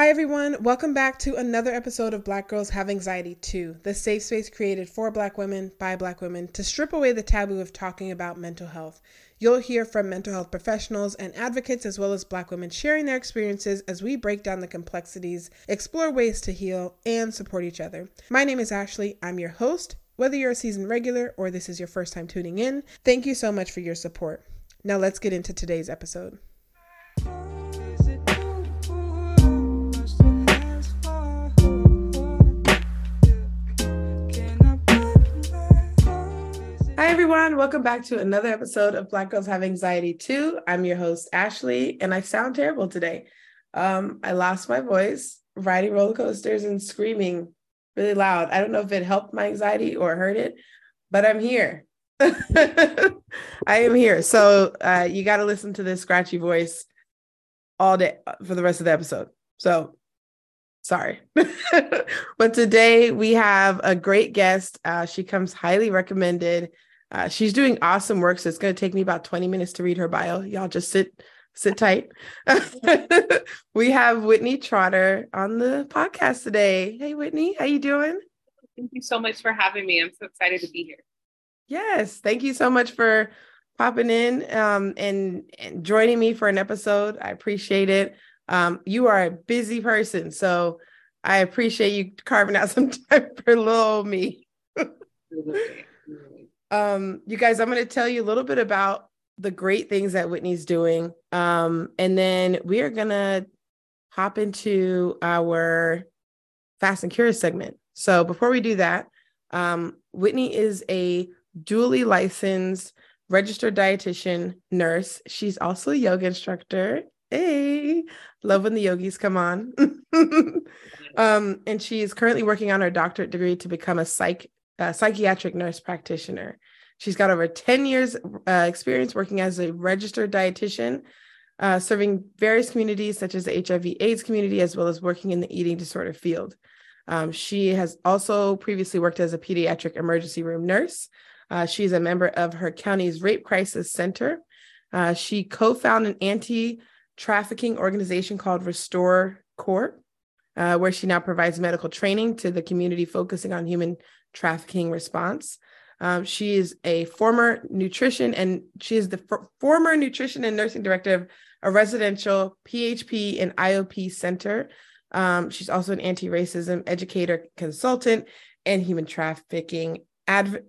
Hi, everyone. Welcome back to another episode of Black Girls Have Anxiety Too, the safe space created for Black women by Black women to strip away the taboo of talking about mental health. You'll hear from mental health professionals and advocates, as well as Black women sharing their experiences as we break down the complexities, explore ways to heal, and support each other. My name is Ashley. I'm your host. Whether you're a seasoned regular or this is your first time tuning in, thank you so much for your support. Now, let's get into today's episode. Everyone. Welcome back to another episode of Black Girls Have Anxiety Too. I'm your host, Ashley, and I sound terrible today. Um, I lost my voice riding roller coasters and screaming really loud. I don't know if it helped my anxiety or hurt it, but I'm here. I am here. So uh, you got to listen to this scratchy voice all day uh, for the rest of the episode. So sorry. but today we have a great guest. Uh, she comes highly recommended. Uh, she's doing awesome work, so it's going to take me about 20 minutes to read her bio. Y'all just sit sit tight. we have Whitney Trotter on the podcast today. Hey Whitney, how you doing? Thank you so much for having me. I'm so excited to be here. Yes, thank you so much for popping in um, and, and joining me for an episode. I appreciate it. Um, you are a busy person, so I appreciate you carving out some time for little me. Um, you guys, I'm going to tell you a little bit about the great things that Whitney's doing. Um, and then we are going to hop into our Fast and Curious segment. So before we do that, um, Whitney is a dually licensed registered dietitian nurse. She's also a yoga instructor. Hey, love when the yogis come on. um, and she is currently working on her doctorate degree to become a psych a psychiatric nurse practitioner. She's got over 10 years uh, experience working as a registered dietitian, uh, serving various communities such as the HIV AIDS community, as well as working in the eating disorder field. Um, she has also previously worked as a pediatric emergency room nurse. Uh, she's a member of her county's Rape Crisis Center. Uh, she co founded an anti trafficking organization called Restore Corps, uh, where she now provides medical training to the community focusing on human trafficking response. Um, she is a former nutrition and she is the former nutrition and nursing director of a residential PHP and IOP center. Um, she's also an anti racism educator, consultant, and human trafficking adv-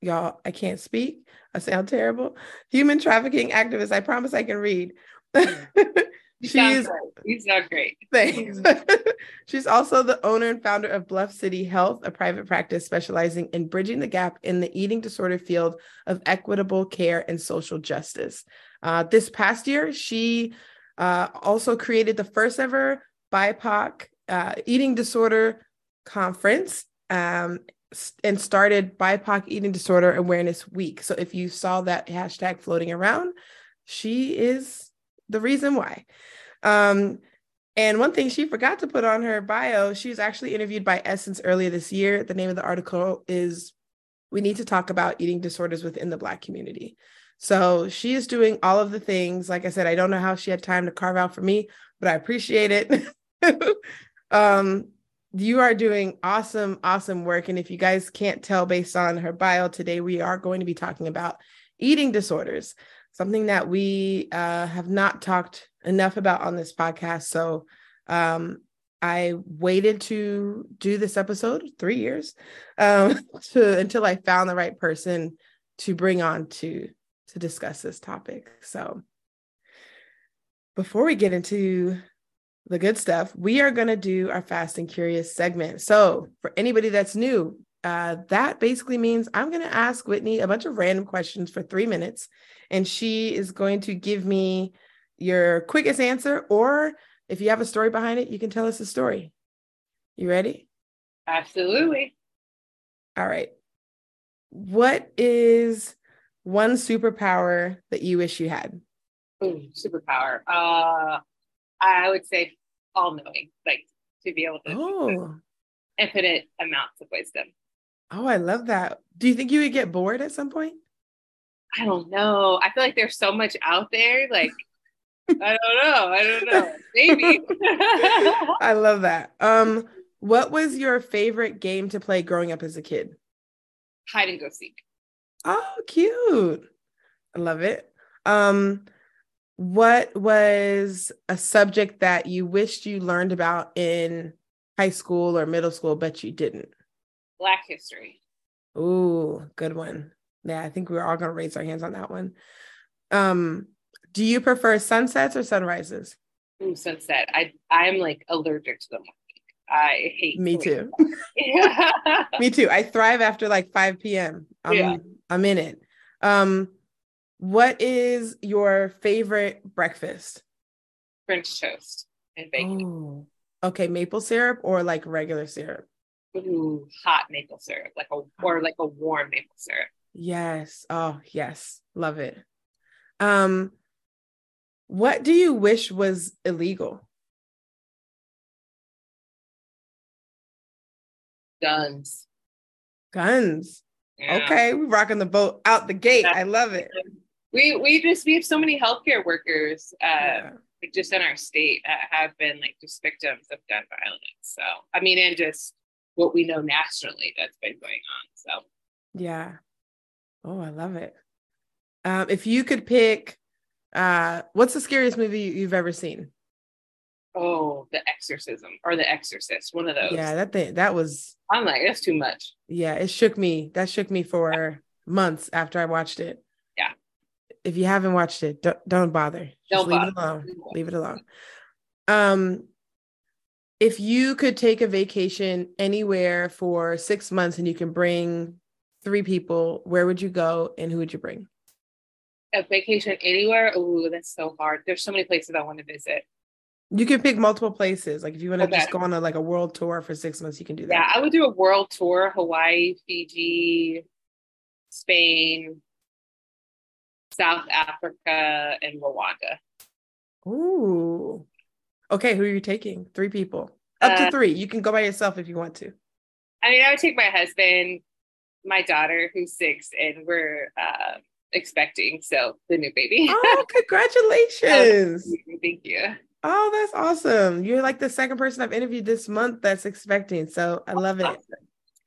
y'all. I can't speak. I sound terrible. Human trafficking activist. I promise I can read. She's you sound great. Thanks. She's also the owner and founder of Bluff City Health, a private practice specializing in bridging the gap in the eating disorder field of equitable care and social justice. Uh, this past year, she uh, also created the first ever BIPOC uh, eating disorder conference um, and started BIPOC Eating Disorder Awareness Week. So if you saw that hashtag floating around, she is the reason why. Um, and one thing she forgot to put on her bio, she was actually interviewed by Essence earlier this year. The name of the article is We Need to Talk About Eating Disorders Within the Black Community. So she is doing all of the things. Like I said, I don't know how she had time to carve out for me, but I appreciate it. um, you are doing awesome, awesome work. And if you guys can't tell based on her bio today, we are going to be talking about eating disorders something that we uh, have not talked enough about on this podcast. So um, I waited to do this episode three years um, to until I found the right person to bring on to to discuss this topic. So before we get into the good stuff, we are going to do our fast and curious segment. So for anybody that's new, uh, that basically means I'm going to ask Whitney a bunch of random questions for three minutes, and she is going to give me your quickest answer, or if you have a story behind it, you can tell us a story. You ready? Absolutely. All right. What is one superpower that you wish you had? Ooh, superpower. Uh, I would say all knowing, like to be able to oh. infinite amounts of wisdom. Oh, I love that. Do you think you would get bored at some point? I don't know. I feel like there's so much out there. Like I don't know. I don't know. Maybe. I love that. Um, what was your favorite game to play growing up as a kid? Hide and go seek. Oh, cute. I love it. Um, what was a subject that you wished you learned about in high school or middle school, but you didn't? Black history. Ooh, good one. Yeah, I think we're all gonna raise our hands on that one. Um, do you prefer sunsets or sunrises? Ooh, sunset. I I'm like allergic to them. I hate. Me too. Me too. I thrive after like 5 p.m. I'm yeah. I'm in it. Um, what is your favorite breakfast? French toast and bacon. Ooh. Okay, maple syrup or like regular syrup? Hot maple syrup, like a or like a warm maple syrup. Yes. Oh, yes. Love it. Um, what do you wish was illegal? Guns. Guns. Yeah. Okay, we're rocking the boat out the gate. I love it. We we just we have so many healthcare workers uh yeah. just in our state that have been like just victims of gun violence. So I mean, and just what we know nationally that's been going on. So yeah. Oh, I love it. Um, if you could pick uh what's the scariest movie you've ever seen? Oh, The Exorcism or The Exorcist, one of those. Yeah, that thing that was. I'm like, that's too much. Yeah, it shook me. That shook me for yeah. months after I watched it. Yeah. If you haven't watched it, don't, don't bother. Just don't leave bother. it alone. Leave it alone. Um, if you could take a vacation anywhere for six months and you can bring three people, where would you go and who would you bring? A vacation anywhere? Oh, that's so hard. There's so many places I want to visit. You can pick multiple places. Like if you want to okay. just go on a like a world tour for six months, you can do that. Yeah, I would do a world tour: Hawaii, Fiji, Spain, South Africa, and Rwanda. Ooh. Okay, who are you taking? Three people. Up uh, to three. You can go by yourself if you want to. I mean, I would take my husband, my daughter, who's six, and we're uh, expecting so the new baby. oh, congratulations! oh, thank you. Oh, that's awesome. You're like the second person I've interviewed this month that's expecting. So I love it.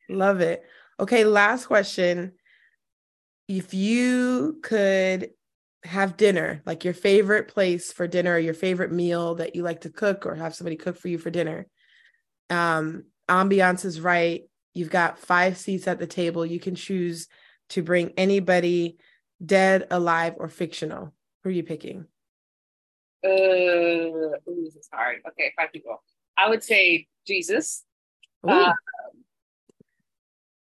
Love it. Okay, last question. If you could have dinner, like your favorite place for dinner, or your favorite meal that you like to cook or have somebody cook for you for dinner. Um, ambiance is right. You've got five seats at the table. You can choose to bring anybody dead, alive, or fictional. Who are you picking? uh, ooh, this is hard. Okay, five people. I would say Jesus. Uh,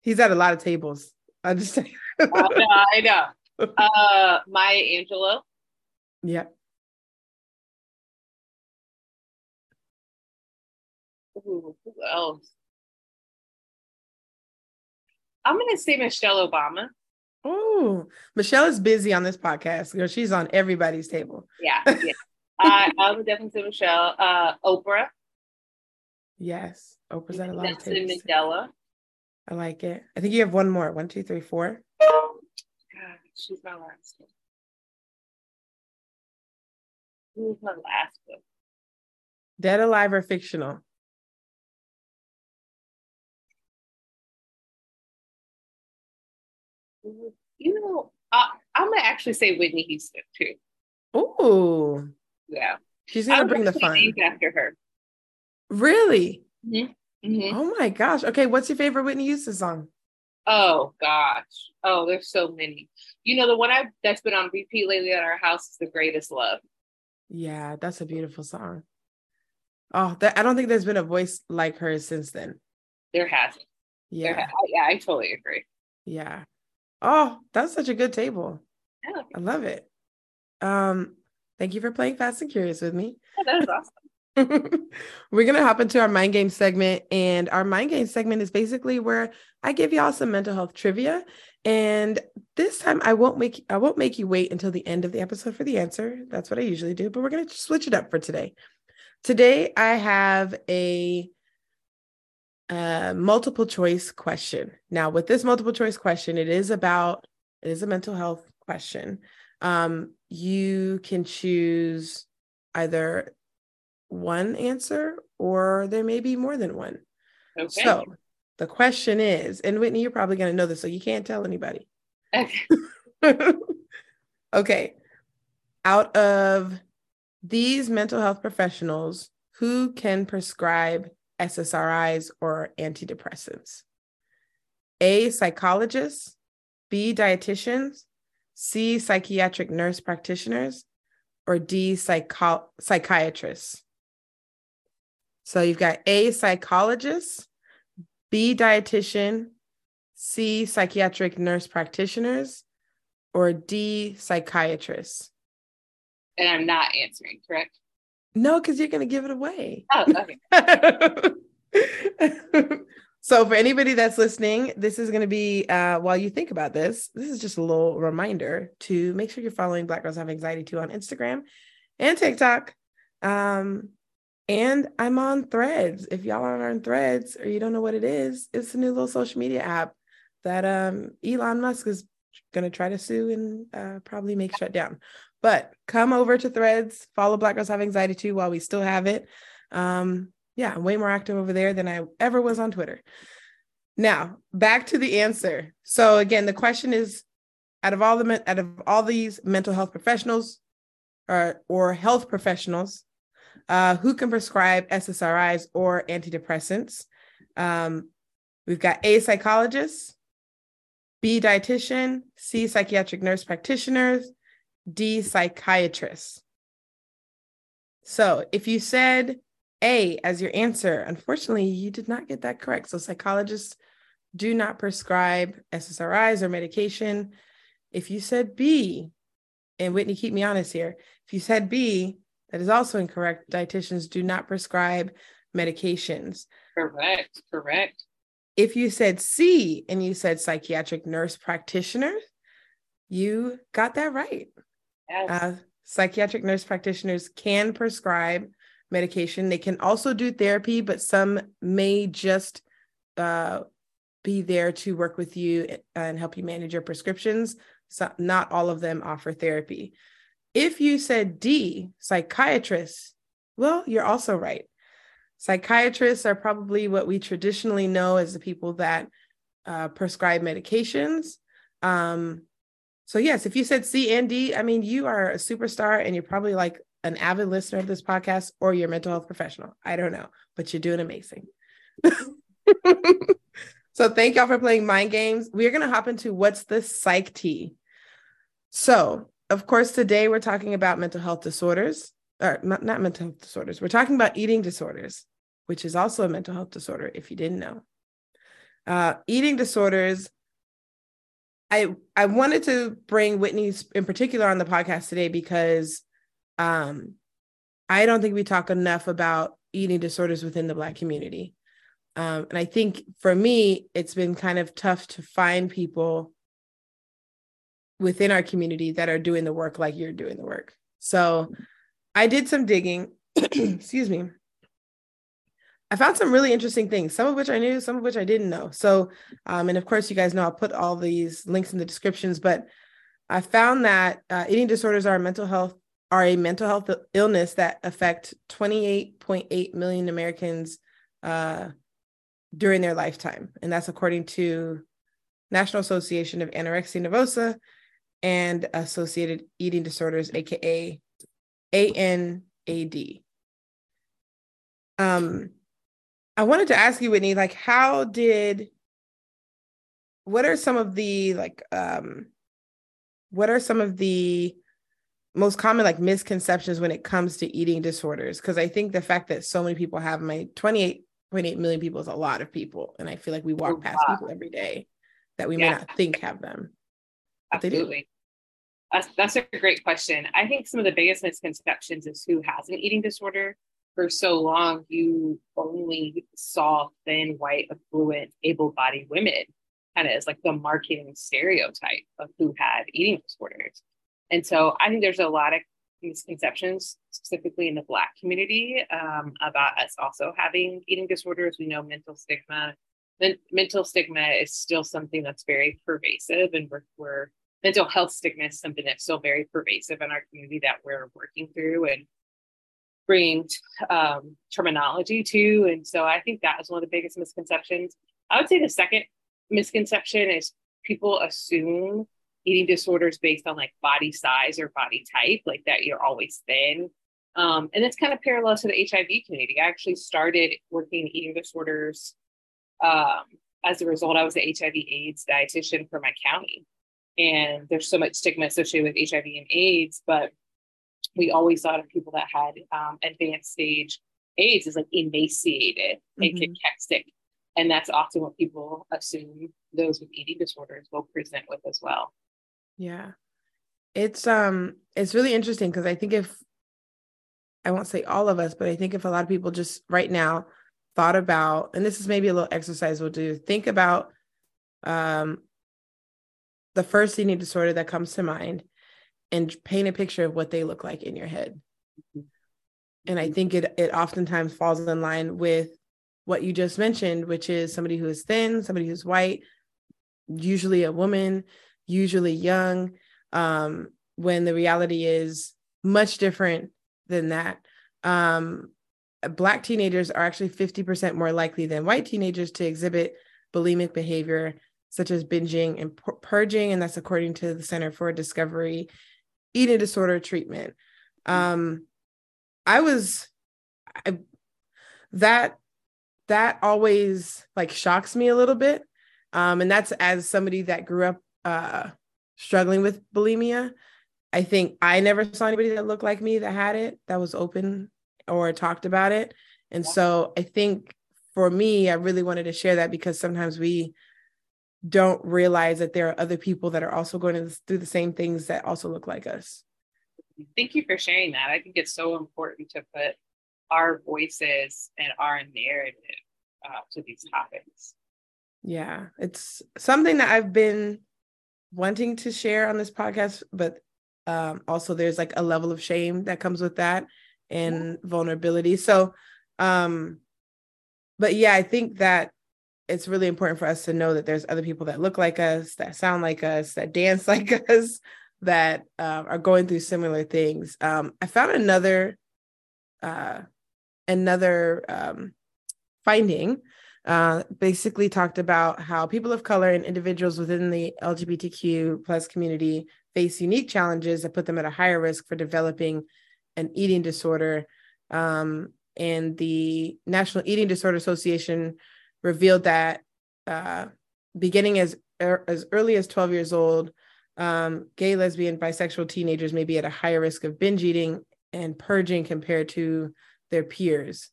He's at a lot of tables. I just say. uh, I know. Uh, Maya Angelou. Yeah. Ooh, who else? I'm gonna say Michelle Obama. Oh, Michelle is busy on this podcast. Know, she's on everybody's table. Yeah, yeah. I, I would definitely say Michelle. Uh, Oprah. Yes, Oprah's at a lot Nelson of Mandela. I like it. I think you have one more. One, two, three, four. She's my last one. Who's my last one? Dead, alive, or fictional? You know, I'm gonna actually say Whitney Houston too. Ooh, yeah. She's gonna bring the fun. after her. Really? Mm-hmm. Mm-hmm. Oh my gosh. Okay, what's your favorite Whitney Houston song? Oh gosh. Oh, there's so many. You know, the one I that's been on repeat lately at our house is The Greatest Love. Yeah, that's a beautiful song. Oh, that, I don't think there's been a voice like hers since then. There hasn't. Yeah. There ha- yeah, I totally agree. Yeah. Oh, that's such a good table. Yeah. I love it. Um, Thank you for playing Fast and Curious with me. Oh, that was awesome. We're going to hop into our mind game segment. And our mind game segment is basically where I give y'all some mental health trivia. And this time I won't make I won't make you wait until the end of the episode for the answer. That's what I usually do, but we're going to switch it up for today. Today I have a uh, multiple choice question. Now, with this multiple choice question, it is about it is a mental health question. Um, you can choose either one answer or there may be more than one. Okay. So the question is, and Whitney, you're probably going to know this, so you can't tell anybody. Okay. okay. Out of these mental health professionals, who can prescribe SSRIs or antidepressants? A, psychologists, B, dietitians, C, psychiatric nurse practitioners, or D, psycho- psychiatrists? So you've got A, psychologist, B, dietitian, C, psychiatric nurse practitioners, or D, psychiatrist. And I'm not answering, correct? No, because you're going to give it away. Oh, okay. so, for anybody that's listening, this is going to be uh, while you think about this, this is just a little reminder to make sure you're following Black Girls Have Anxiety too on Instagram and TikTok. Um, and I'm on Threads. If y'all aren't on Threads or you don't know what it is, it's a new little social media app that um, Elon Musk is going to try to sue and uh, probably make shut down. But come over to Threads, follow Black Girls Have Anxiety too while we still have it. Um, yeah, I'm way more active over there than I ever was on Twitter. Now, back to the answer. So again, the question is out of all the out of all these mental health professionals or or health professionals, uh, who can prescribe SSRIs or antidepressants? Um, we've got A psychologists, B dietitian, C psychiatric nurse practitioners, D psychiatrists. So if you said A as your answer, unfortunately, you did not get that correct. So psychologists do not prescribe SSRIs or medication. If you said B, and Whitney, keep me honest here. If you said B, that is also incorrect. Dietitians do not prescribe medications. Correct. Correct. If you said C and you said psychiatric nurse practitioner, you got that right. Yes. Uh, psychiatric nurse practitioners can prescribe medication. They can also do therapy, but some may just uh, be there to work with you and help you manage your prescriptions. So not all of them offer therapy. If you said D, psychiatrists, well, you're also right. Psychiatrists are probably what we traditionally know as the people that uh, prescribe medications. Um, so, yes, if you said C and D, I mean, you are a superstar and you're probably like an avid listener of this podcast or you're a mental health professional. I don't know, but you're doing amazing. so, thank y'all for playing mind games. We're going to hop into what's the psych T. So, of course, today we're talking about mental health disorders, or not, not mental health disorders. We're talking about eating disorders, which is also a mental health disorder, if you didn't know. Uh, eating disorders. I I wanted to bring Whitney in particular on the podcast today because um, I don't think we talk enough about eating disorders within the Black community. Um, and I think for me, it's been kind of tough to find people within our community that are doing the work like you're doing the work. So I did some digging. Excuse me. I found some really interesting things, some of which I knew, some of which I didn't know. So, um, and of course, you guys know I'll put all these links in the descriptions, but I found that uh, eating disorders are mental health are a mental health illness that affect 28.8 million Americans uh, during their lifetime, and that's according to National Association of Anorexia Nervosa and associated eating disorders, aka ANAD. Um, I wanted to ask you, Whitney, like, how did, what are some of the, like, um, what are some of the most common, like, misconceptions when it comes to eating disorders? Because I think the fact that so many people have my 28.8 million people is a lot of people. And I feel like we walk past people every day that we yeah. may not think have them. Absolutely. That's, that's a great question. I think some of the biggest misconceptions is who has an eating disorder. For so long, you only saw thin, white, affluent, able bodied women kind of as like the marketing stereotype of who had eating disorders. And so I think there's a lot of misconceptions, specifically in the Black community, um, about us also having eating disorders. We know mental stigma. Men- mental stigma is still something that's very pervasive, and we're, we're mental health stigma is something that's still very pervasive in our community that we're working through. And bringing um, terminology to. And so I think that is one of the biggest misconceptions. I would say the second misconception is people assume eating disorders based on like body size or body type, like that you're always thin. Um, and it's kind of parallel to the HIV community. I actually started working eating disorders um, as a result. I was an HIV AIDS dietitian for my county. And there's so much stigma associated with HIV and AIDS, but we always thought of people that had um, advanced stage AIDS as like emaciated mm-hmm. and cachectic. And that's often what people assume those with eating disorders will present with as well. Yeah. It's um it's really interesting because I think if I won't say all of us, but I think if a lot of people just right now thought about, and this is maybe a little exercise we'll do, think about um the first eating disorder that comes to mind and paint a picture of what they look like in your head. And I think it it oftentimes falls in line with what you just mentioned, which is somebody who is thin, somebody who's white, usually a woman, usually young, um, when the reality is much different than that. Um, Black teenagers are actually 50% more likely than white teenagers to exhibit bulimic behavior, such as binging and purging. And that's according to the Center for Discovery Eating Disorder Treatment. Um, I was, I, that that always like shocks me a little bit um, and that's as somebody that grew up uh, struggling with bulimia. I think I never saw anybody that looked like me that had it, that was open or talked about it. And so I think for me, I really wanted to share that because sometimes we don't realize that there are other people that are also going through the same things that also look like us. Thank you for sharing that. I think it's so important to put our voices and our narrative uh, to these topics. Yeah, it's something that I've been wanting to share on this podcast, but um, also there's like a level of shame that comes with that and vulnerability. So, um, but yeah, I think that it's really important for us to know that there's other people that look like us, that sound like us, that dance like us, that uh, are going through similar things. Um, I found another uh, another um, finding uh, basically talked about how people of color and individuals within the LGBTQ plus community face unique challenges that put them at a higher risk for developing an eating disorder. Um, and the National Eating Disorder Association revealed that uh, beginning as er, as early as 12 years old, um, gay, lesbian, bisexual teenagers may be at a higher risk of binge eating and purging compared to their peers.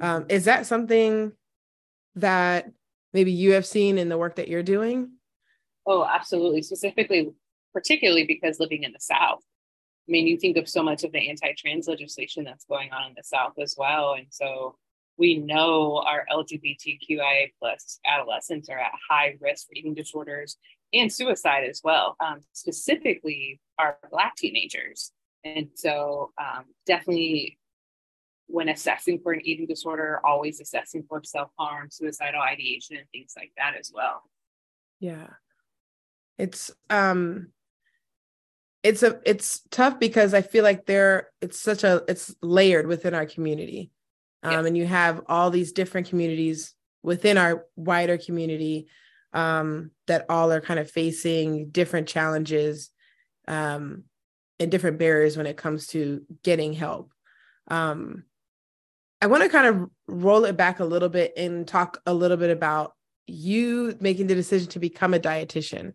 Um, is that something that maybe you have seen in the work that you're doing? Oh, absolutely. Specifically, particularly because living in the South. I mean, you think of so much of the anti trans legislation that's going on in the South as well. And so we know our LGBTQIA plus adolescents are at high risk for eating disorders and suicide as well, um, specifically our Black teenagers. And so, um, definitely when assessing for an eating disorder, always assessing for self harm, suicidal ideation, and things like that as well. Yeah. It's, um, it's a it's tough because I feel like there it's such a it's layered within our community. Um, yes. and you have all these different communities within our wider community um, that all are kind of facing different challenges um, and different barriers when it comes to getting help. Um, I want to kind of roll it back a little bit and talk a little bit about you making the decision to become a dietitian.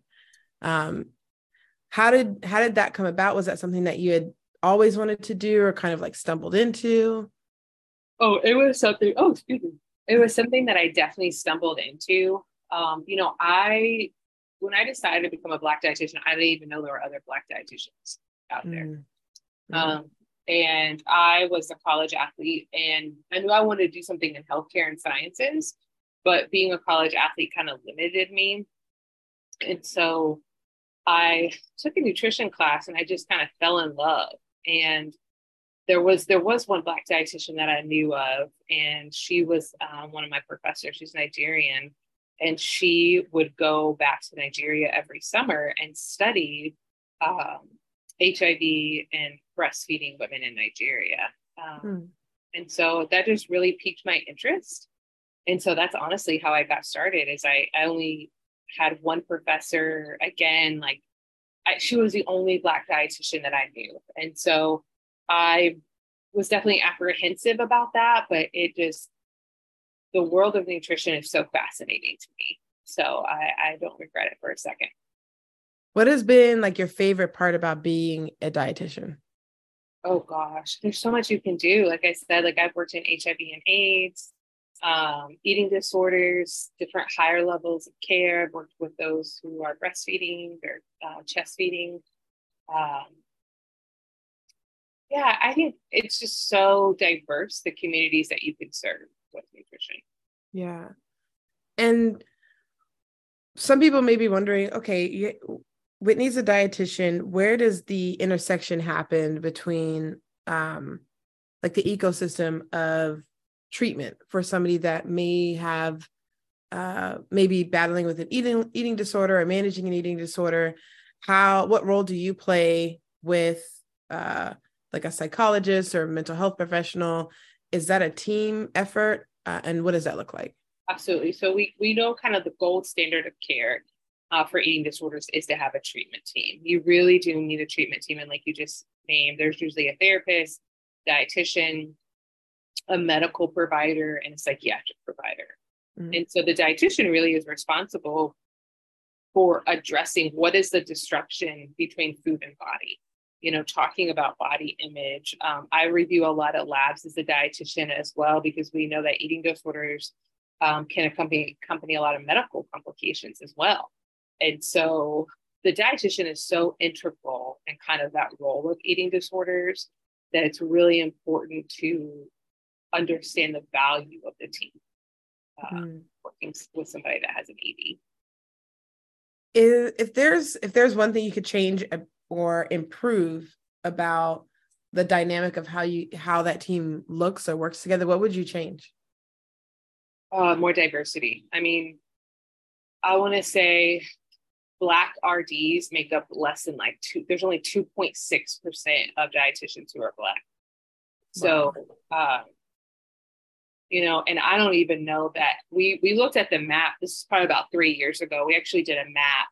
Um, how did how did that come about? Was that something that you had always wanted to do, or kind of like stumbled into? Oh, it was something. Oh, excuse me. It was something that I definitely stumbled into. Um, you know, I when I decided to become a black dietitian, I didn't even know there were other black dietitians out there. Mm-hmm. Um, and I was a college athlete and I knew I wanted to do something in healthcare and sciences, but being a college athlete kind of limited me. And so I took a nutrition class and I just kind of fell in love. And there was there was one black dietitian that I knew of, and she was um, one of my professors. She's Nigerian, and she would go back to Nigeria every summer and study um, HIV and breastfeeding women in Nigeria. Um, hmm. And so that just really piqued my interest. And so that's honestly how I got started is I, I only had one professor again, like I, she was the only black dietitian that I knew. And so I was definitely apprehensive about that, but it just, the world of nutrition is so fascinating to me. So I, I don't regret it for a second. What has been like your favorite part about being a dietitian? Oh gosh, there's so much you can do. Like I said, like I've worked in HIV and AIDS, um, eating disorders, different higher levels of care. I've worked with those who are breastfeeding or uh, chest feeding. Um, yeah, I think it's just so diverse the communities that you can serve with nutrition. Yeah. And some people may be wondering okay, Whitney's a dietitian. Where does the intersection happen between um, like the ecosystem of treatment for somebody that may have uh, maybe battling with an eating eating disorder or managing an eating disorder? How what role do you play with uh, like a psychologist or a mental health professional? Is that a team effort? Uh, and what does that look like? Absolutely. So we we know kind of the gold standard of care uh, for eating disorders is to have a treatment team. You really do need a treatment team, and like you just named, there's usually a therapist, dietitian, a medical provider, and a psychiatric provider. Mm-hmm. And so the dietitian really is responsible for addressing what is the disruption between food and body you know, talking about body image. Um, I review a lot of labs as a dietitian as well because we know that eating disorders um, can accompany, accompany a lot of medical complications as well. And so the dietitian is so integral in kind of that role of eating disorders that it's really important to understand the value of the team uh, mm. working with somebody that has an ED. If there's if there's one thing you could change or improve about the dynamic of how you how that team looks or works together what would you change? Uh, more diversity. I mean i want to say black rds make up less than like two there's only 2.6% of dietitians who are black. So wow. um, you know and i don't even know that we we looked at the map this is probably about three years ago we actually did a map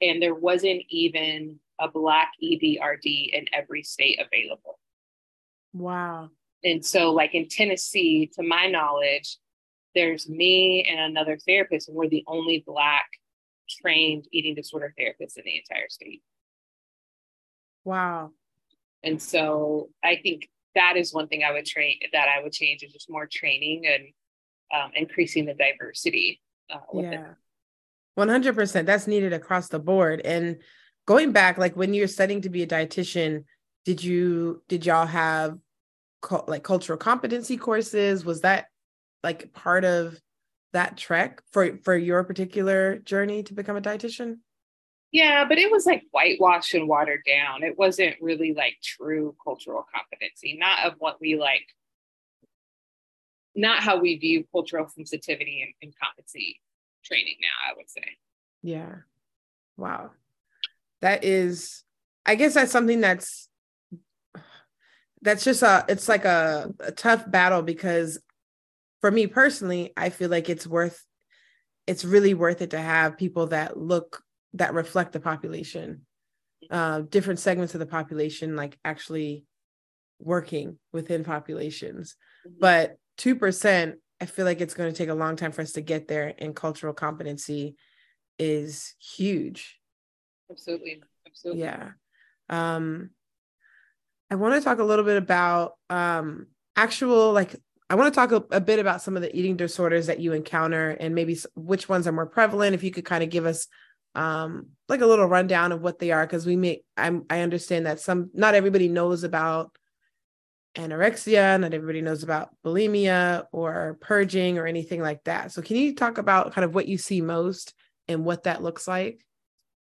and there wasn't even a Black EDRD in every state available. Wow. And so, like in Tennessee, to my knowledge, there's me and another therapist, and we're the only Black trained eating disorder therapists in the entire state. Wow. And so, I think that is one thing I would train that I would change is just more training and um, increasing the diversity. Uh, yeah. 100% that's needed across the board and going back like when you're studying to be a dietitian did you did y'all have like cultural competency courses was that like part of that trek for for your particular journey to become a dietitian yeah but it was like whitewashed and watered down it wasn't really like true cultural competency not of what we like not how we view cultural sensitivity and, and competency training now, I would say. Yeah. Wow. That is, I guess that's something that's, that's just a, it's like a, a tough battle because for me personally, I feel like it's worth, it's really worth it to have people that look, that reflect the population, uh, different segments of the population, like actually working within populations. Mm-hmm. But 2% I feel like it's going to take a long time for us to get there, and cultural competency is huge. Absolutely. Absolutely. Yeah. Um, I want to talk a little bit about um, actual, like, I want to talk a, a, bit about some of the eating disorders that you encounter and maybe which ones are more prevalent. If you could kind of give us um, like a little rundown of what they are, because we may, I'm, I understand that some, not everybody knows about anorexia, not everybody knows about bulimia or purging or anything like that. So, can you talk about kind of what you see most and what that looks like?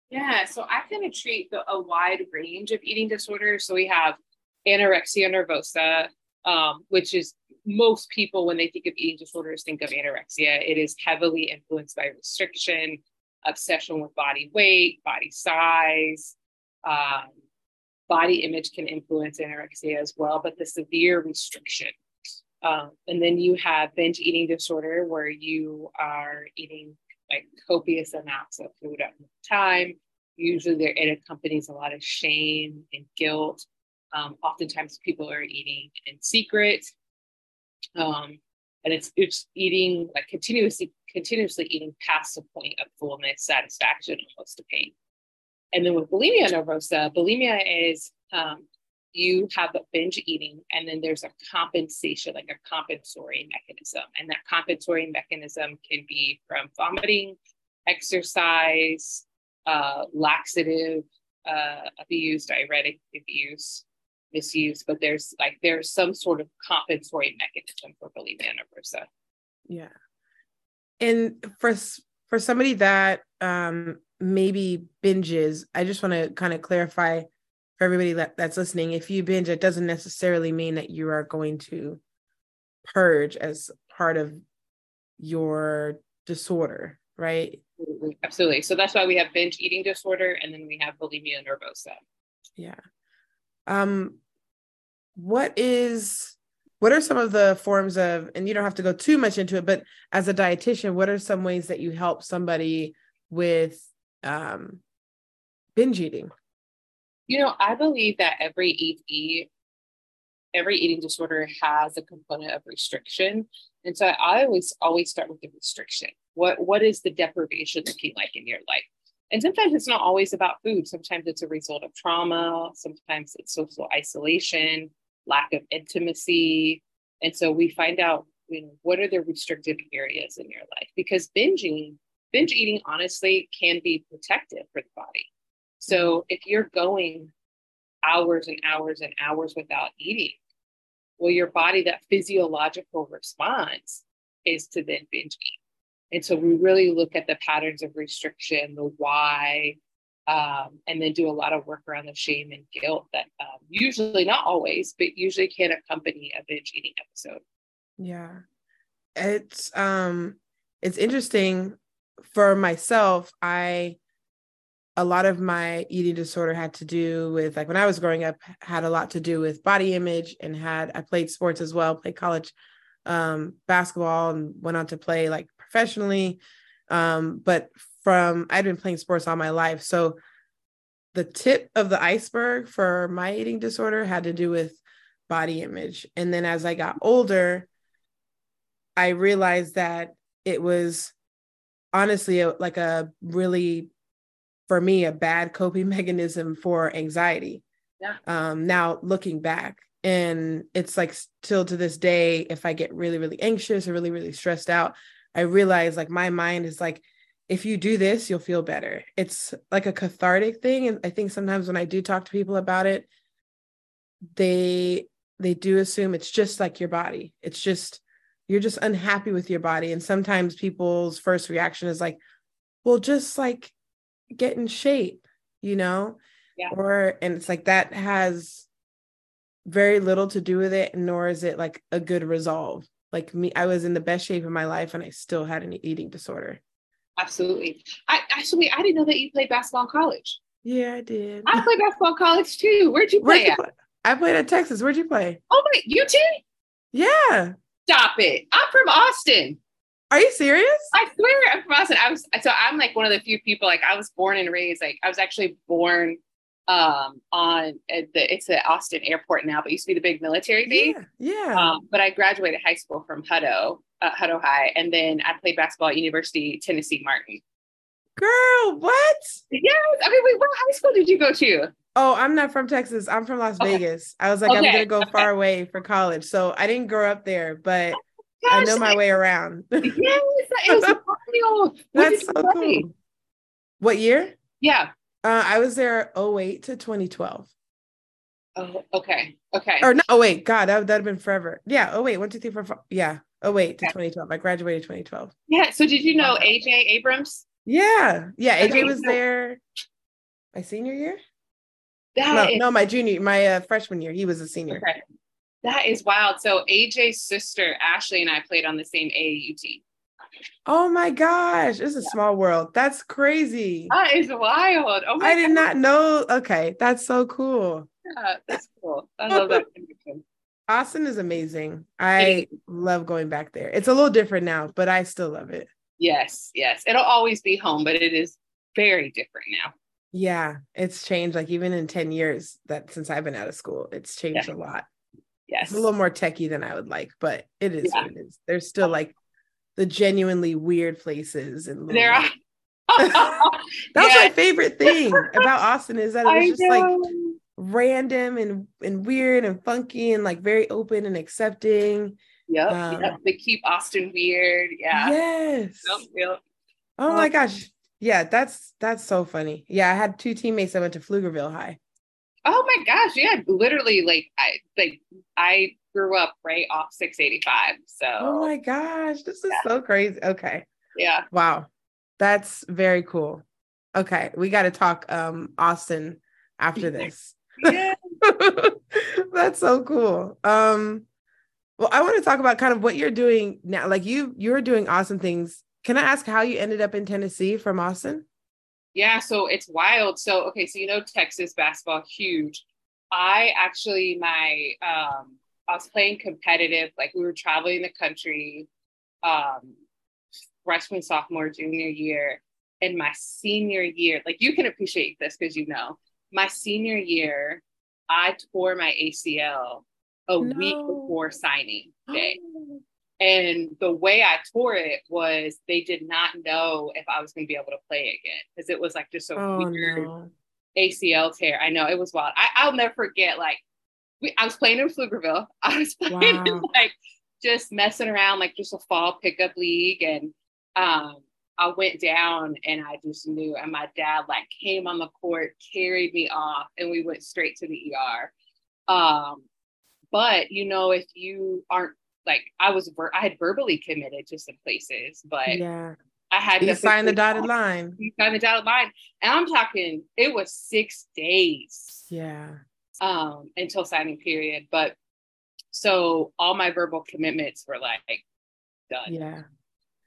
Yeah, so I kind of treat the, a wide range of eating disorders. So, we have anorexia nervosa, um, which is most people, when they think of eating disorders, think of anorexia. It is heavily influenced by restriction, obsession with body weight, body size. Um, body image can influence anorexia as well, but the severe restriction. Um, and then you have binge eating disorder where you are eating like copious amounts of food at one time. Usually there it accompanies a lot of shame and guilt. Um, oftentimes people are eating in secret. Um, and it's it's eating like continuously continuously eating past the point of fullness, satisfaction, almost to pain. And then with bulimia nervosa, bulimia is um, you have a binge eating, and then there's a compensation, like a compensatory mechanism. And that compensatory mechanism can be from vomiting, exercise, uh, laxative uh, abuse, diuretic abuse, misuse, but there's like there's some sort of compensatory mechanism for bulimia nervosa. Yeah. And for for somebody that um maybe binges, I just want to kind of clarify for everybody that, that's listening, if you binge, it doesn't necessarily mean that you are going to purge as part of your disorder, right? Absolutely. So that's why we have binge eating disorder and then we have bulimia nervosa. Yeah. Um what is what are some of the forms of and you don't have to go too much into it but as a dietitian what are some ways that you help somebody with um, binge eating you know i believe that every ED, every eating disorder has a component of restriction and so i always always start with the restriction what what is the deprivation looking like in your life and sometimes it's not always about food sometimes it's a result of trauma sometimes it's social isolation lack of intimacy. And so we find out, you know, what are the restrictive areas in your life? Because binging, binge eating honestly can be protective for the body. So if you're going hours and hours and hours without eating, well, your body, that physiological response is to then binge eat. And so we really look at the patterns of restriction, the why, um, and then do a lot of work around the shame and guilt that um, usually, not always, but usually can accompany a binge eating episode. Yeah, it's um, it's interesting for myself. I a lot of my eating disorder had to do with like when I was growing up had a lot to do with body image and had I played sports as well, played college um, basketball and went on to play like professionally. Um, but from I'd been playing sports all my life. So the tip of the iceberg for my eating disorder had to do with body image. And then as I got older, I realized that it was honestly a, like a really for me a bad coping mechanism for anxiety. Yeah. Um now looking back and it's like still to this day if I get really really anxious or really really stressed out, I realize like my mind is like if you do this, you'll feel better. It's like a cathartic thing. And I think sometimes when I do talk to people about it, they they do assume it's just like your body. It's just you're just unhappy with your body. And sometimes people's first reaction is like, well, just like get in shape, you know? Yeah. Or and it's like that has very little to do with it, nor is it like a good resolve. Like me, I was in the best shape of my life and I still had an eating disorder. Absolutely. I actually I didn't know that you played basketball in college. Yeah, I did. I played basketball in college too. Where'd you play? Where'd you play? I played at Texas. Where'd you play? Oh my UT? Yeah. Stop it. I'm from Austin. Are you serious? I swear I'm from Austin. I was so I'm like one of the few people like I was born and raised like I was actually born um on the it's the Austin airport now, but used to be the big military base. Yeah. yeah. Um, but I graduated high school from Hutto uh, Hutto High, and then I played basketball at University Tennessee Martin. Girl, what? Yes. I mean, wait, what high school did you go to? Oh, I'm not from Texas. I'm from Las okay. Vegas. I was like, okay. I'm gonna go okay. far away for college, so I didn't grow up there, but I know my way around. yes, it was That's so cool. What year? Yeah. Uh, I was there 08 to 2012. Oh, okay. Okay. Or no, oh wait, God, that would have been forever. Yeah. Oh wait, one, two, three, four, five. Yeah. Oh wait, to 2012. I graduated 2012. Yeah. So did you know AJ Abrams? Yeah. Yeah. AJ was there my senior year. That no, is, no, my junior, my uh, freshman year. He was a senior. Okay. That is wild. So AJ's sister Ashley and I played on the same AAU team. Oh my gosh, it's a yeah. small world. That's crazy. That is wild. Oh my god. I did not know. Okay, that's so cool. Yeah, that's cool. I love that connection. Austin is amazing. I love going back there. It's a little different now, but I still love it. Yes, yes. It'll always be home, but it is very different now. Yeah, it's changed. Like even in 10 years that since I've been out of school, it's changed yeah. a lot. Yes. A little more techy than I would like, but it is yeah. what it is. There's still like the genuinely weird places and there are that was my favorite thing about Austin is that it was I just know. like random and and weird and funky and like very open and accepting. Yep, um, yep. They keep Austin weird. Yeah. Yes. Yep, yep. Oh my gosh. Yeah, that's that's so funny. Yeah, I had two teammates that went to Pflugerville High. Oh my gosh, yeah, literally like I like I grew up right off 685. So Oh my gosh, this is yeah. so crazy. Okay. Yeah. Wow. That's very cool. Okay, we got to talk um Austin after this. yeah. That's so cool. Um well, I want to talk about kind of what you're doing now. Like you you're doing awesome things. Can I ask how you ended up in Tennessee from Austin? Yeah, so it's wild. So okay, so you know Texas basketball huge. I actually my um I was playing competitive, like we were traveling the country um freshman, sophomore, junior year. And my senior year, like you can appreciate this because you know, my senior year, I tore my ACL a no. week before signing day. And the way I tore it was they did not know if I was going to be able to play again because it was like just a oh, weird no. ACL tear. I know it was wild. I, will never forget. Like we, I was playing in Pflugerville. I was playing wow. in, like just messing around, like just a fall pickup league, and um, I went down and I just knew. And my dad like came on the court, carried me off, and we went straight to the ER. Um, but you know, if you aren't like I was, ver- I had verbally committed to some places, but yeah. I had you to sign the dotted line. You signed the dotted line, and I'm talking. It was six days. Yeah. Um, until signing period, but so all my verbal commitments were like done. Yeah.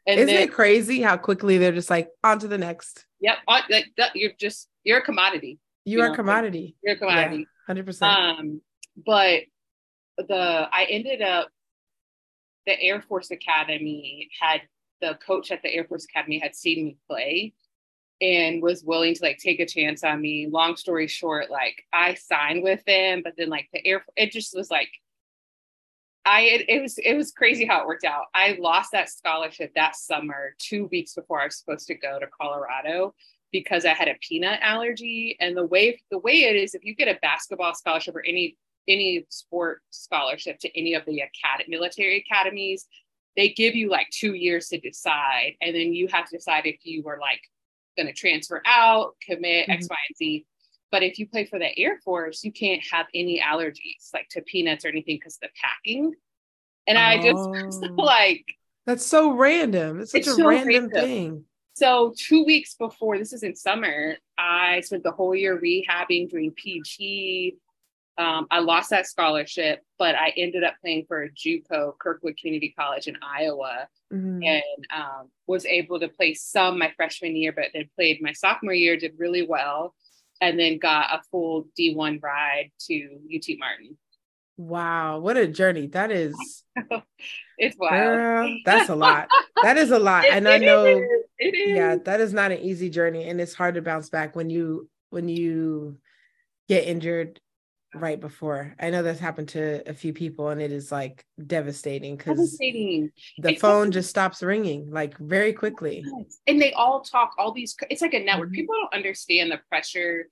And Isn't then, it crazy how quickly they're just like on to the next? Yep. On, like you're just you're a commodity. You, you are know, a commodity. You're a commodity. Hundred yeah, percent. Um, but the I ended up the Air Force Academy had the coach at the Air Force Academy had seen me play and was willing to like take a chance on me. Long story short, like I signed with them, but then like the air it just was like I it, it was it was crazy how it worked out. I lost that scholarship that summer, two weeks before I was supposed to go to Colorado because I had a peanut allergy. And the way the way it is, if you get a basketball scholarship or any any sport scholarship to any of the academy, military academies, they give you like two years to decide, and then you have to decide if you were like going to transfer out, commit mm-hmm. X, Y, and Z. But if you play for the Air Force, you can't have any allergies like to peanuts or anything because the packing. And oh. I just oh. like that's so random. It's such it's a so random, random thing. So two weeks before this is in summer, I spent the whole year rehabbing, doing PT. Um, I lost that scholarship, but I ended up playing for JUCO, Kirkwood Community College in Iowa, mm-hmm. and um, was able to play some my freshman year, but then played my sophomore year, did really well and then got a full D1 ride to UT Martin. Wow, what a journey that is. it's wild. Girl, that's a lot. that is a lot. It, and I know is. It is. yeah, that is not an easy journey and it's hard to bounce back when you when you get injured right before. I know that's happened to a few people and it is like devastating because the it's phone like, just stops ringing like very quickly. And they all talk all these it's like a network. Mm-hmm. People don't understand the pressure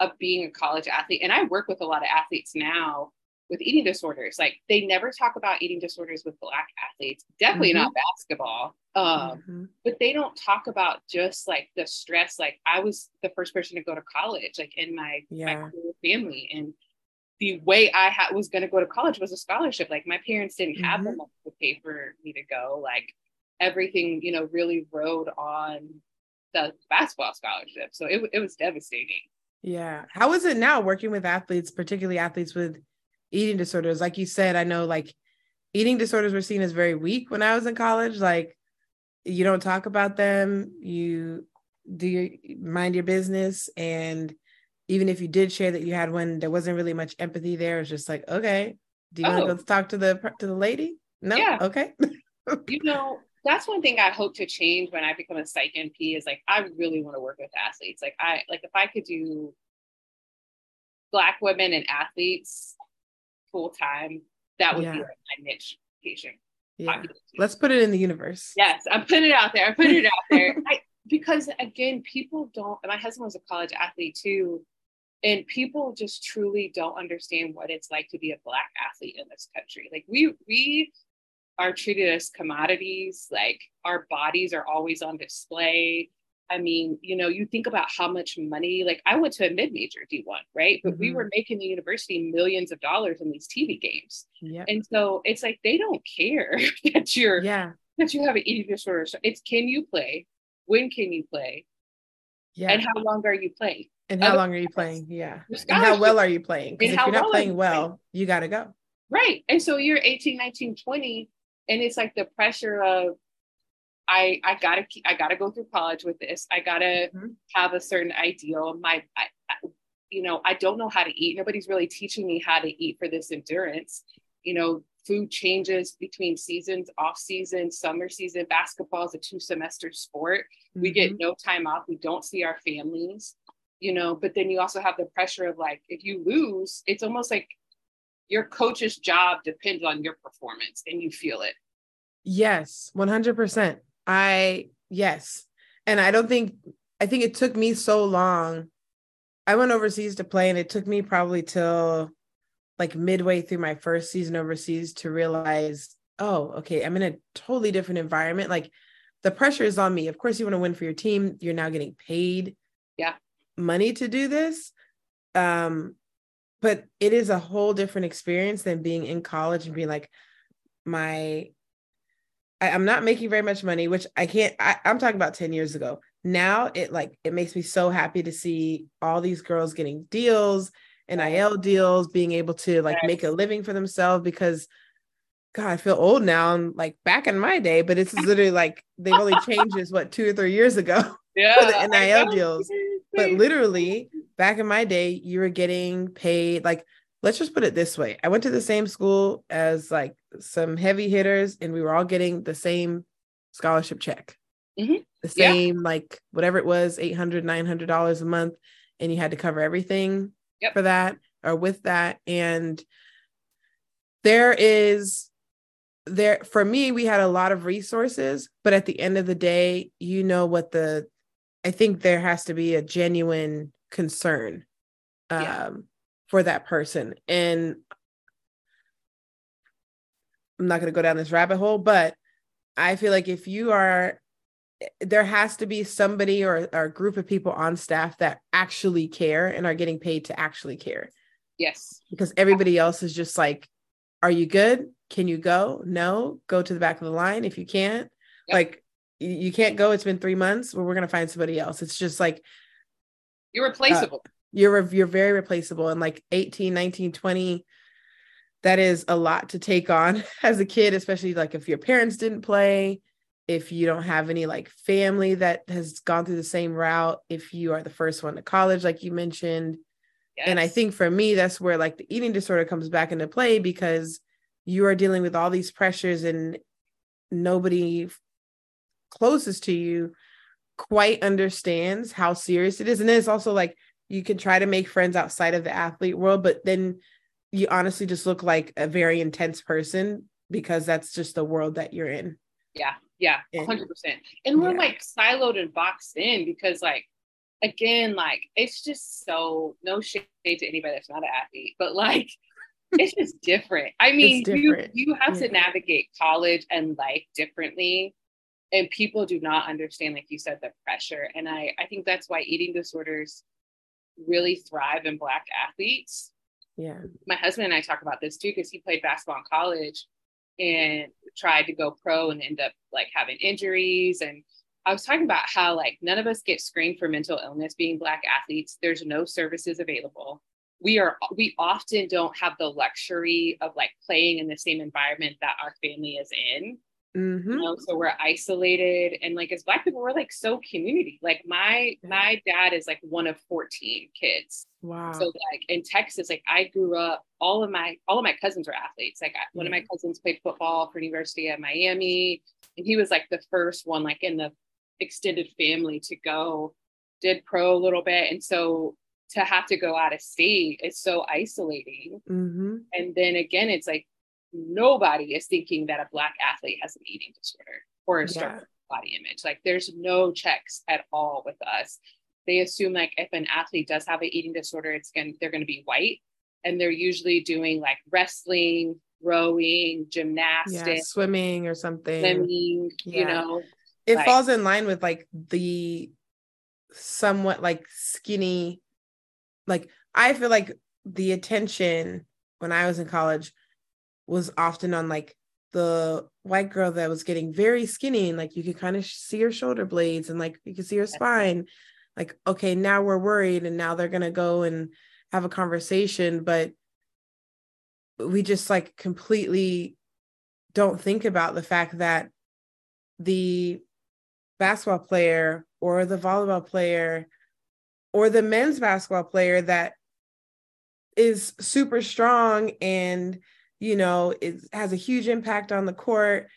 of being a college athlete. And I work with a lot of athletes now with eating disorders. Like they never talk about eating disorders with black athletes, definitely mm-hmm. not basketball. Um, mm-hmm. but they don't talk about just like the stress. Like I was the first person to go to college, like in my, yeah. my family. And the way I ha- was going to go to college was a scholarship. Like my parents didn't have mm-hmm. the money to pay for me to go. Like everything, you know, really rode on the basketball scholarship. So it, it was devastating. Yeah. How is it now working with athletes, particularly athletes with eating disorders? Like you said, I know like eating disorders were seen as very weak when I was in college. Like you don't talk about them you do your mind your business and even if you did share that you had one there wasn't really much empathy there it's just like okay do you oh. want to go talk to the to the lady no yeah. okay you know that's one thing i hope to change when i become a psych np is like i really want to work with athletes like i like if i could do black women and athletes full time that would yeah. be like my niche patient yeah. Let's put it in the universe. Yes, I'm putting it out there. I'm putting it out there. I, because again, people don't. My husband was a college athlete too, and people just truly don't understand what it's like to be a black athlete in this country. Like we we are treated as commodities. Like our bodies are always on display. I mean, you know, you think about how much money, like I went to a mid major D1, right? But mm-hmm. we were making the university millions of dollars in these TV games. Yep. And so it's like they don't care that you're, yeah, that you have an eating disorder. So it's can you play? When can you play? Yeah. And how long are you playing? And how Other long are you playing? Yeah. And how well are you playing? Because if you're not well playing well, playing? you got to go. Right. And so you're 18, 19, 20, and it's like the pressure of I I gotta keep, I gotta go through college with this. I gotta mm-hmm. have a certain ideal. My I, I, you know I don't know how to eat. Nobody's really teaching me how to eat for this endurance. You know, food changes between seasons, off season, summer season. Basketball is a two semester sport. Mm-hmm. We get mm-hmm. no time off. We don't see our families. You know, but then you also have the pressure of like if you lose, it's almost like your coach's job depends on your performance and you feel it. Yes, 100%. I yes. And I don't think I think it took me so long. I went overseas to play and it took me probably till like midway through my first season overseas to realize, oh, okay, I'm in a totally different environment. Like the pressure is on me. Of course, you want to win for your team. You're now getting paid yeah money to do this. Um, but it is a whole different experience than being in college and being like, my I, am not making very much money, which I can't. I, I'm talking about 10 years ago. Now it like it makes me so happy to see all these girls getting deals, NIL deals, being able to like make a living for themselves because God, I feel old now. And like back in my day, but it's literally like they've only changed this what two or three years ago yeah, for the NIL deals. But literally back in my day, you were getting paid like let's just put it this way i went to the same school as like some heavy hitters and we were all getting the same scholarship check mm-hmm. the same yeah. like whatever it was 800 900 dollars a month and you had to cover everything yep. for that or with that and there is there for me we had a lot of resources but at the end of the day you know what the i think there has to be a genuine concern yeah. um for that person. And I'm not going to go down this rabbit hole, but I feel like if you are, there has to be somebody or, or a group of people on staff that actually care and are getting paid to actually care. Yes. Because everybody else is just like, are you good? Can you go? No, go to the back of the line if you can't. Yep. Like, you can't go. It's been three months. Well, we're going to find somebody else. It's just like, you're replaceable. Uh, you're you're very replaceable and like 18 19 20 that is a lot to take on as a kid especially like if your parents didn't play if you don't have any like family that has gone through the same route if you are the first one to college like you mentioned yes. and i think for me that's where like the eating disorder comes back into play because you are dealing with all these pressures and nobody closest to you quite understands how serious it is and then it's also like you can try to make friends outside of the athlete world, but then you honestly just look like a very intense person because that's just the world that you're in. Yeah, yeah, hundred percent. And we're yeah. like siloed and boxed in because, like, again, like it's just so no shade to anybody that's not an athlete, but like it's just different. I mean, different. you you have yeah. to navigate college and life differently. And people do not understand, like you said, the pressure. And I, I think that's why eating disorders really thrive in Black athletes. Yeah. My husband and I talk about this too because he played basketball in college and tried to go pro and end up like having injuries. And I was talking about how like none of us get screened for mental illness being Black athletes. There's no services available. We are we often don't have the luxury of like playing in the same environment that our family is in. Mm-hmm. You know, so we're isolated, and like as Black people, we're like so community. Like my my dad is like one of fourteen kids. Wow. So like in Texas, like I grew up, all of my all of my cousins were athletes. Like I, one of my cousins played football for University of Miami, and he was like the first one, like in the extended family to go. Did pro a little bit, and so to have to go out of state is so isolating. Mm-hmm. And then again, it's like nobody is thinking that a black athlete has an eating disorder or a yeah. body image. Like there's no checks at all with us. They assume like if an athlete does have an eating disorder, it's going they're going to be white, and they're usually doing like wrestling, rowing, gymnastics, yeah, swimming or something. Swimming, yeah. you know. It like, falls in line with like the somewhat like skinny like I feel like the attention when I was in college was often on like the white girl that was getting very skinny and like you could kind of see her shoulder blades and like you could see her spine. Like okay now we're worried and now they're going to go and have a conversation but we just like completely don't think about the fact that the basketball player or the volleyball player or the men's basketball player that is super strong and you know it has a huge impact on the court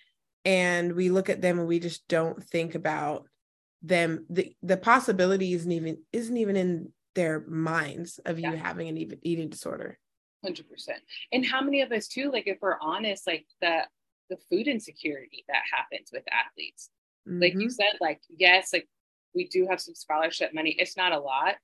and we look at them and we just don't think about them the the possibility isn't even isn't even in their minds of you yeah. having an eating disorder 100% and how many of us too like if we're honest like the the food insecurity that happens with athletes mm-hmm. like you mm-hmm. said like yes like we do have some scholarship money. It's not a lot.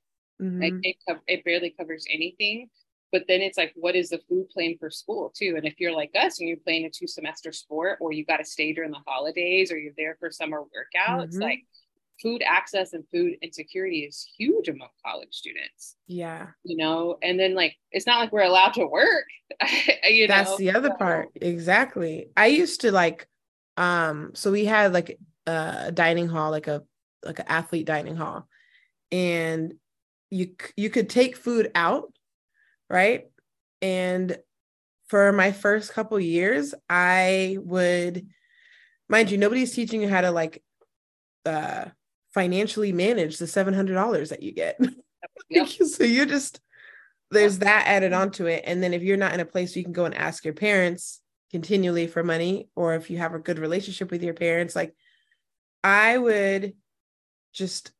Mm-hmm. Like it, it barely covers anything. But then it's like, what is the food plan for school too? And if you're like us and you're playing a two semester sport, or you got to stay during the holidays, or you're there for summer workouts, mm-hmm. like food access and food insecurity is huge among college students. Yeah. You know, and then like it's not like we're allowed to work. you That's know? the other part. Exactly. I used to like um so we had like a dining hall, like a like an athlete dining hall and you you could take food out right? And for my first couple years i would mind you nobody's teaching you how to like uh financially manage the $700 that you get. Yep. so you're just there's that added onto it. And then if you're not in a place where you can go and ask your parents continually for money or if you have a good relationship with your parents like i would just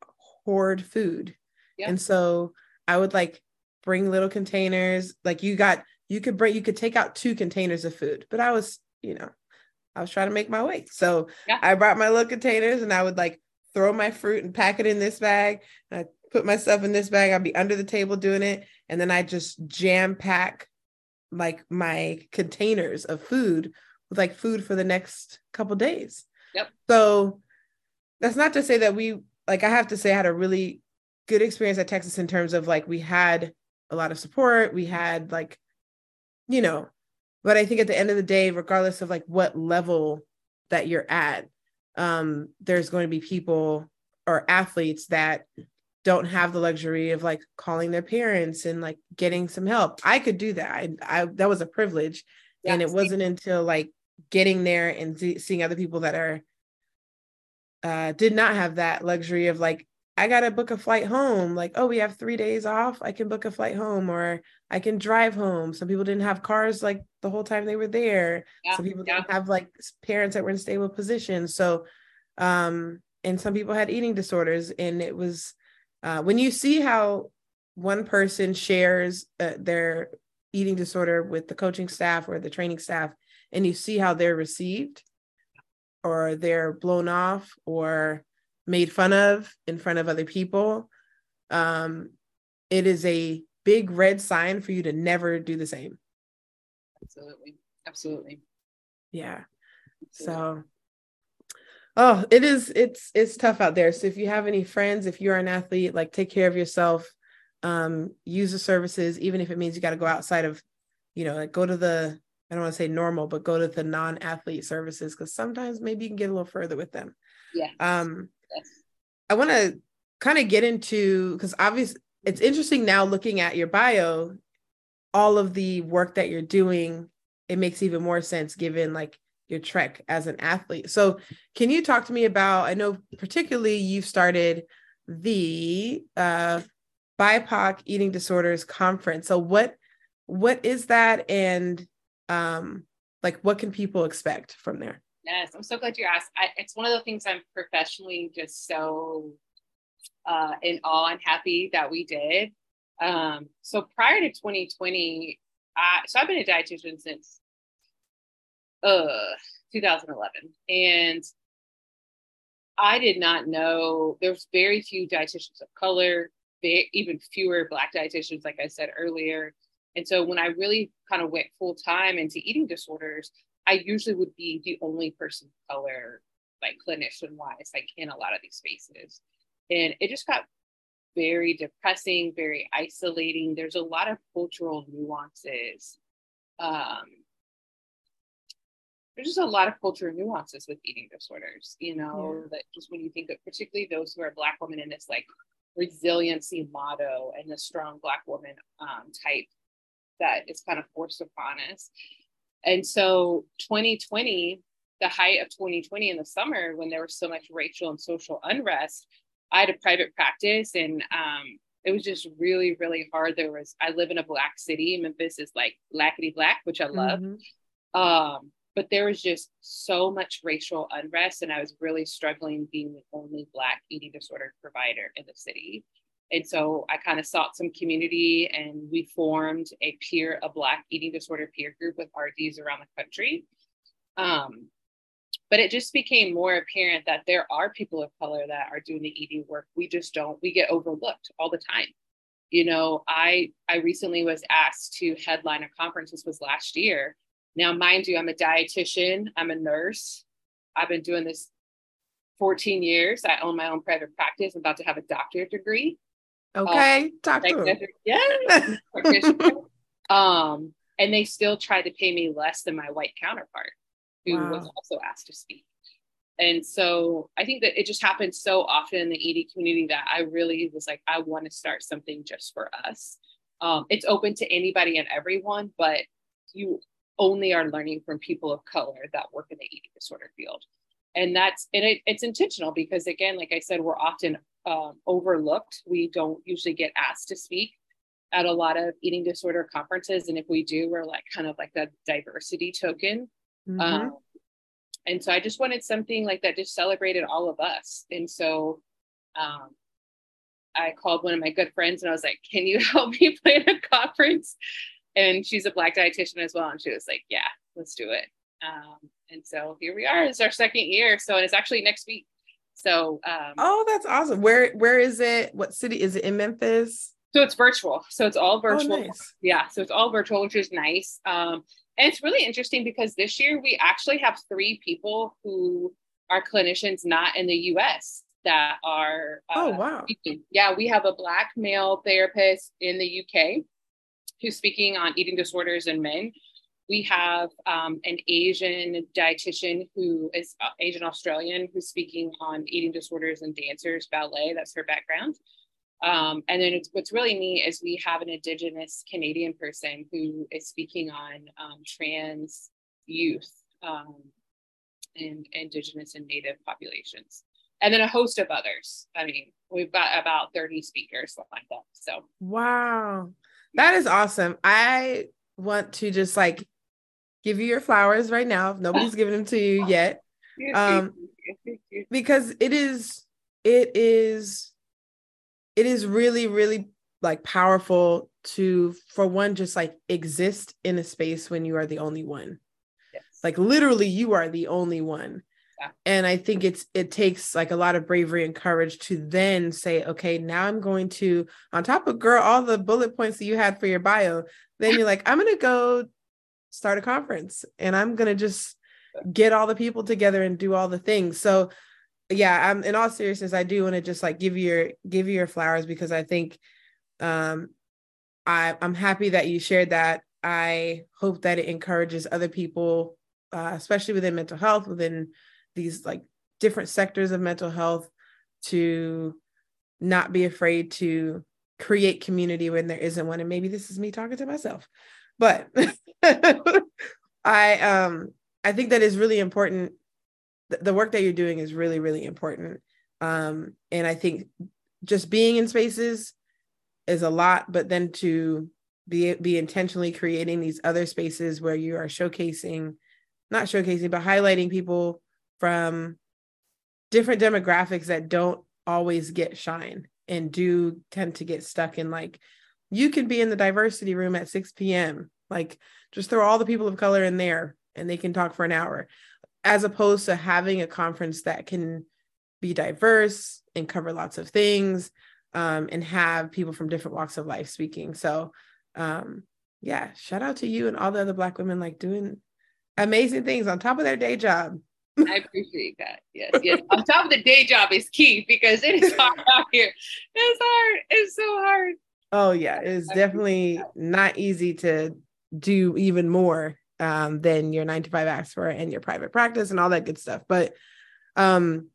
hoard food. And so I would like bring little containers. Like you got, you could bring, you could take out two containers of food, but I was, you know, I was trying to make my way. So yeah. I brought my little containers and I would like throw my fruit and pack it in this bag. I put myself in this bag. I'd be under the table doing it. And then I just jam pack like my containers of food with like food for the next couple days. Yep. So that's not to say that we like I have to say I had a really good experience at Texas in terms of like we had a lot of support, we had like you know, but I think at the end of the day regardless of like what level that you're at, um there's going to be people or athletes that don't have the luxury of like calling their parents and like getting some help. I could do that. I, I that was a privilege. Yeah, and it wasn't until like getting there and seeing other people that are uh, did not have that luxury of like, I got to book a flight home. Like, oh, we have three days off. I can book a flight home or I can drive home. Some people didn't have cars like the whole time they were there. Yeah, some people yeah. didn't have like parents that were in stable positions. So, um, and some people had eating disorders. And it was uh, when you see how one person shares uh, their eating disorder with the coaching staff or the training staff, and you see how they're received, or they're blown off or made fun of in front of other people, um, it is a big red sign for you to never do the same. Absolutely. Absolutely. Yeah. Absolutely. So oh it is it's it's tough out there so if you have any friends if you're an athlete like take care of yourself um use the services even if it means you got to go outside of you know like go to the I don't want to say normal, but go to the non-athlete services because sometimes maybe you can get a little further with them. Yeah. Um. I want to kind of get into because obviously it's interesting now looking at your bio, all of the work that you're doing. It makes even more sense given like your trek as an athlete. So, can you talk to me about? I know particularly you've started the uh, BIPOC Eating Disorders Conference. So, what what is that, and um, like what can people expect from there? Yes, I'm so glad you asked. I, it's one of the things I'm professionally just so uh, in awe and happy that we did. Um, so prior to 2020, I, so I've been a dietitian since uh 2011 and i did not know there's very few dietitians of color even fewer black dietitians like i said earlier and so when i really kind of went full time into eating disorders i usually would be the only person of color like clinician wise like in a lot of these spaces and it just got very depressing very isolating there's a lot of cultural nuances um, there's just a lot of cultural nuances with eating disorders, you know, yeah. that just when you think of particularly those who are Black women in this like resiliency motto and the strong Black woman um, type that is kind of forced upon us. And so 2020, the height of 2020 in the summer, when there was so much racial and social unrest, I had a private practice and um, it was just really, really hard. There was, I live in a black city. Memphis is like blackety black, which I love. Mm-hmm. Um, but there was just so much racial unrest and i was really struggling being the only black eating disorder provider in the city and so i kind of sought some community and we formed a peer a black eating disorder peer group with rds around the country um, but it just became more apparent that there are people of color that are doing the eating work we just don't we get overlooked all the time you know i i recently was asked to headline a conference this was last year now, mind you, I'm a dietitian, I'm a nurse. I've been doing this 14 years. I own my own private practice. I'm about to have a doctorate degree. Okay, um, doctor. Yeah. um, and they still tried to pay me less than my white counterpart, who wow. was also asked to speak. And so I think that it just happens so often in the ED community that I really was like, I want to start something just for us. Um, it's open to anybody and everyone, but you only are learning from people of color that work in the eating disorder field. And that's and it, it's intentional because again, like I said, we're often um, overlooked. We don't usually get asked to speak at a lot of eating disorder conferences, and if we do, we're like kind of like a diversity token. Mm-hmm. Um, and so I just wanted something like that just celebrated all of us. And so um, I called one of my good friends and I was like, "Can you help me plan a conference?" and she's a black dietitian as well. And she was like, yeah, let's do it. Um, and so here we are. It's our second year. So it's actually next week. So um, oh, that's awesome. Where where is it? What city is it in Memphis? So it's virtual. So it's all oh, virtual. Oh, nice. Yeah. So it's all virtual, which is nice. Um, and it's really interesting because this year we actually have three people who are clinicians not in the US that are. Uh, oh, wow. Speaking. Yeah. We have a Black male therapist in the UK who's speaking on eating disorders in men. We have um, an Asian dietitian who is uh, Asian Australian who's speaking on eating disorders and dancers, ballet. That's her background. Um, and then what's really neat is we have an Indigenous Canadian person who is speaking on um, trans youth um, and Indigenous and Native populations. And then a host of others. I mean, we've got about 30 speakers like that. So, wow. That is awesome. I want to just like give you your flowers right now. Nobody's giving them to you yet. Um, because it is, it is, it is really, really like powerful to, for one, just like exist in a space when you are the only one. Yes. Like literally, you are the only one and i think it's it takes like a lot of bravery and courage to then say okay now i'm going to on top of girl all the bullet points that you had for your bio then you're like i'm going to go start a conference and i'm going to just get all the people together and do all the things. So yeah i'm in all seriousness i do want to just like give you your give you your flowers because i think um i i'm happy that you shared that. I hope that it encourages other people uh, especially within mental health within these like different sectors of mental health to not be afraid to create community when there isn't one. And maybe this is me talking to myself but i um I think that is really important. The work that you're doing is really, really important. Um, and I think just being in spaces is a lot, but then to be be intentionally creating these other spaces where you are showcasing, not showcasing, but highlighting people from different demographics that don't always get shine and do tend to get stuck in like you can be in the diversity room at 6 p.m. Like just throw all the people of color in there and they can talk for an hour, as opposed to having a conference that can be diverse and cover lots of things um, and have people from different walks of life speaking. So, um, yeah, shout out to you and all the other Black women like doing amazing things on top of their day job. I appreciate that. Yes, yes. on top of the day job is key because it is hard out here. It's hard. It's so hard. Oh yeah, it's definitely not easy to do even more um, than your nine to five acts for and your private practice and all that good stuff. But um,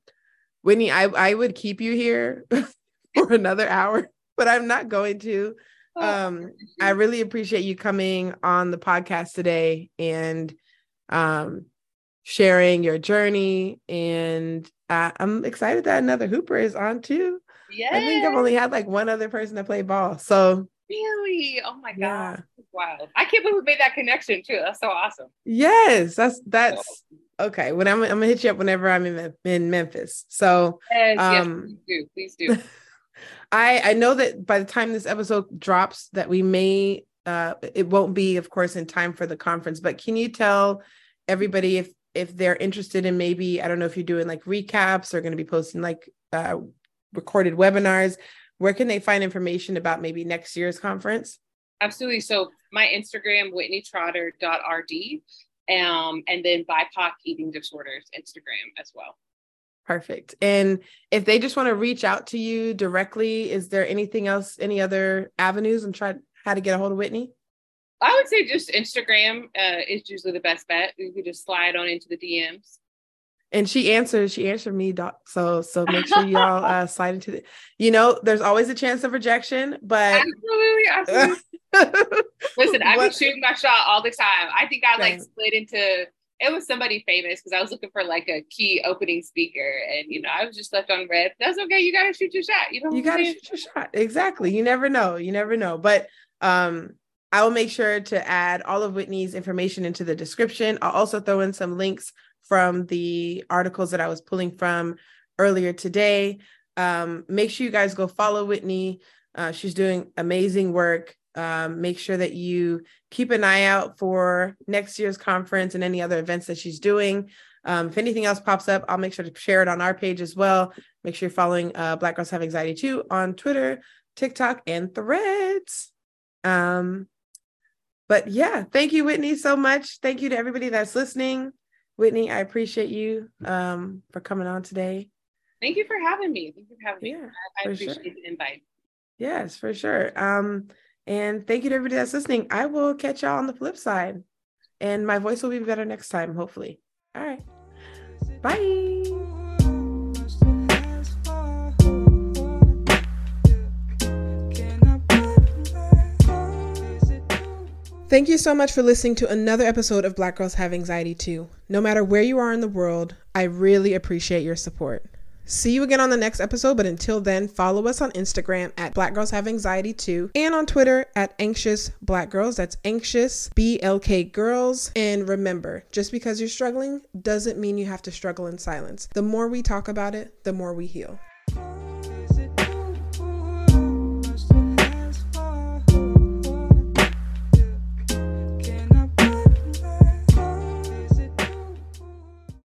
Whitney, I, I would keep you here for another hour, but I'm not going to. Oh, um, I really appreciate you coming on the podcast today and um, sharing your journey. And uh, I'm excited that another Hooper is on too. Yeah. I think I've only had like one other person to play ball. So really, oh my god, wow! I can't believe we made that connection too. That's so awesome. Yes, that's that's okay. When I'm, I'm gonna hit you up whenever I'm in in Memphis. So yes, um, yes, please do, please do. I I know that by the time this episode drops, that we may uh it won't be, of course, in time for the conference. But can you tell everybody if if they're interested in maybe I don't know if you're doing like recaps or going to be posting like uh recorded webinars where can they find information about maybe next year's conference? Absolutely. So my Instagram, whitneytrotter.rd, um, and then BIPOC Eating Disorders Instagram as well. Perfect. And if they just want to reach out to you directly, is there anything else, any other avenues and try how to get a hold of Whitney? I would say just Instagram uh, is usually the best bet. You could just slide on into the DMs and she answered she answered me doc so so make sure y'all uh slide into the you know there's always a chance of rejection but absolutely absolutely. Listen i've been shooting my shot all the time. I think i like slid into it was somebody famous because i was looking for like a key opening speaker and you know i was just left on read. That's okay you gotta shoot your shot you know you gotta shoot your shot exactly you never know you never know but um I will make sure to add all of Whitney's information into the description. I'll also throw in some links from the articles that I was pulling from earlier today. Um, make sure you guys go follow Whitney. Uh, she's doing amazing work. Um, make sure that you keep an eye out for next year's conference and any other events that she's doing. Um, if anything else pops up, I'll make sure to share it on our page as well. Make sure you're following uh, Black Girls Have Anxiety too on Twitter, TikTok, and Threads. Um, but yeah, thank you, Whitney, so much. Thank you to everybody that's listening. Whitney, I appreciate you um, for coming on today. Thank you for having me. Thank you for having yeah, me. I, I appreciate sure. the invite. Yes, for sure. Um, and thank you to everybody that's listening. I will catch y'all on the flip side. And my voice will be better next time, hopefully. All right. Bye. Thank you so much for listening to another episode of Black Girls Have Anxiety Too. No matter where you are in the world, I really appreciate your support. See you again on the next episode, but until then, follow us on Instagram at Black Girls Have Anxiety Too and on Twitter at Anxious Black Girls. That's Anxious BLK Girls. And remember, just because you're struggling doesn't mean you have to struggle in silence. The more we talk about it, the more we heal.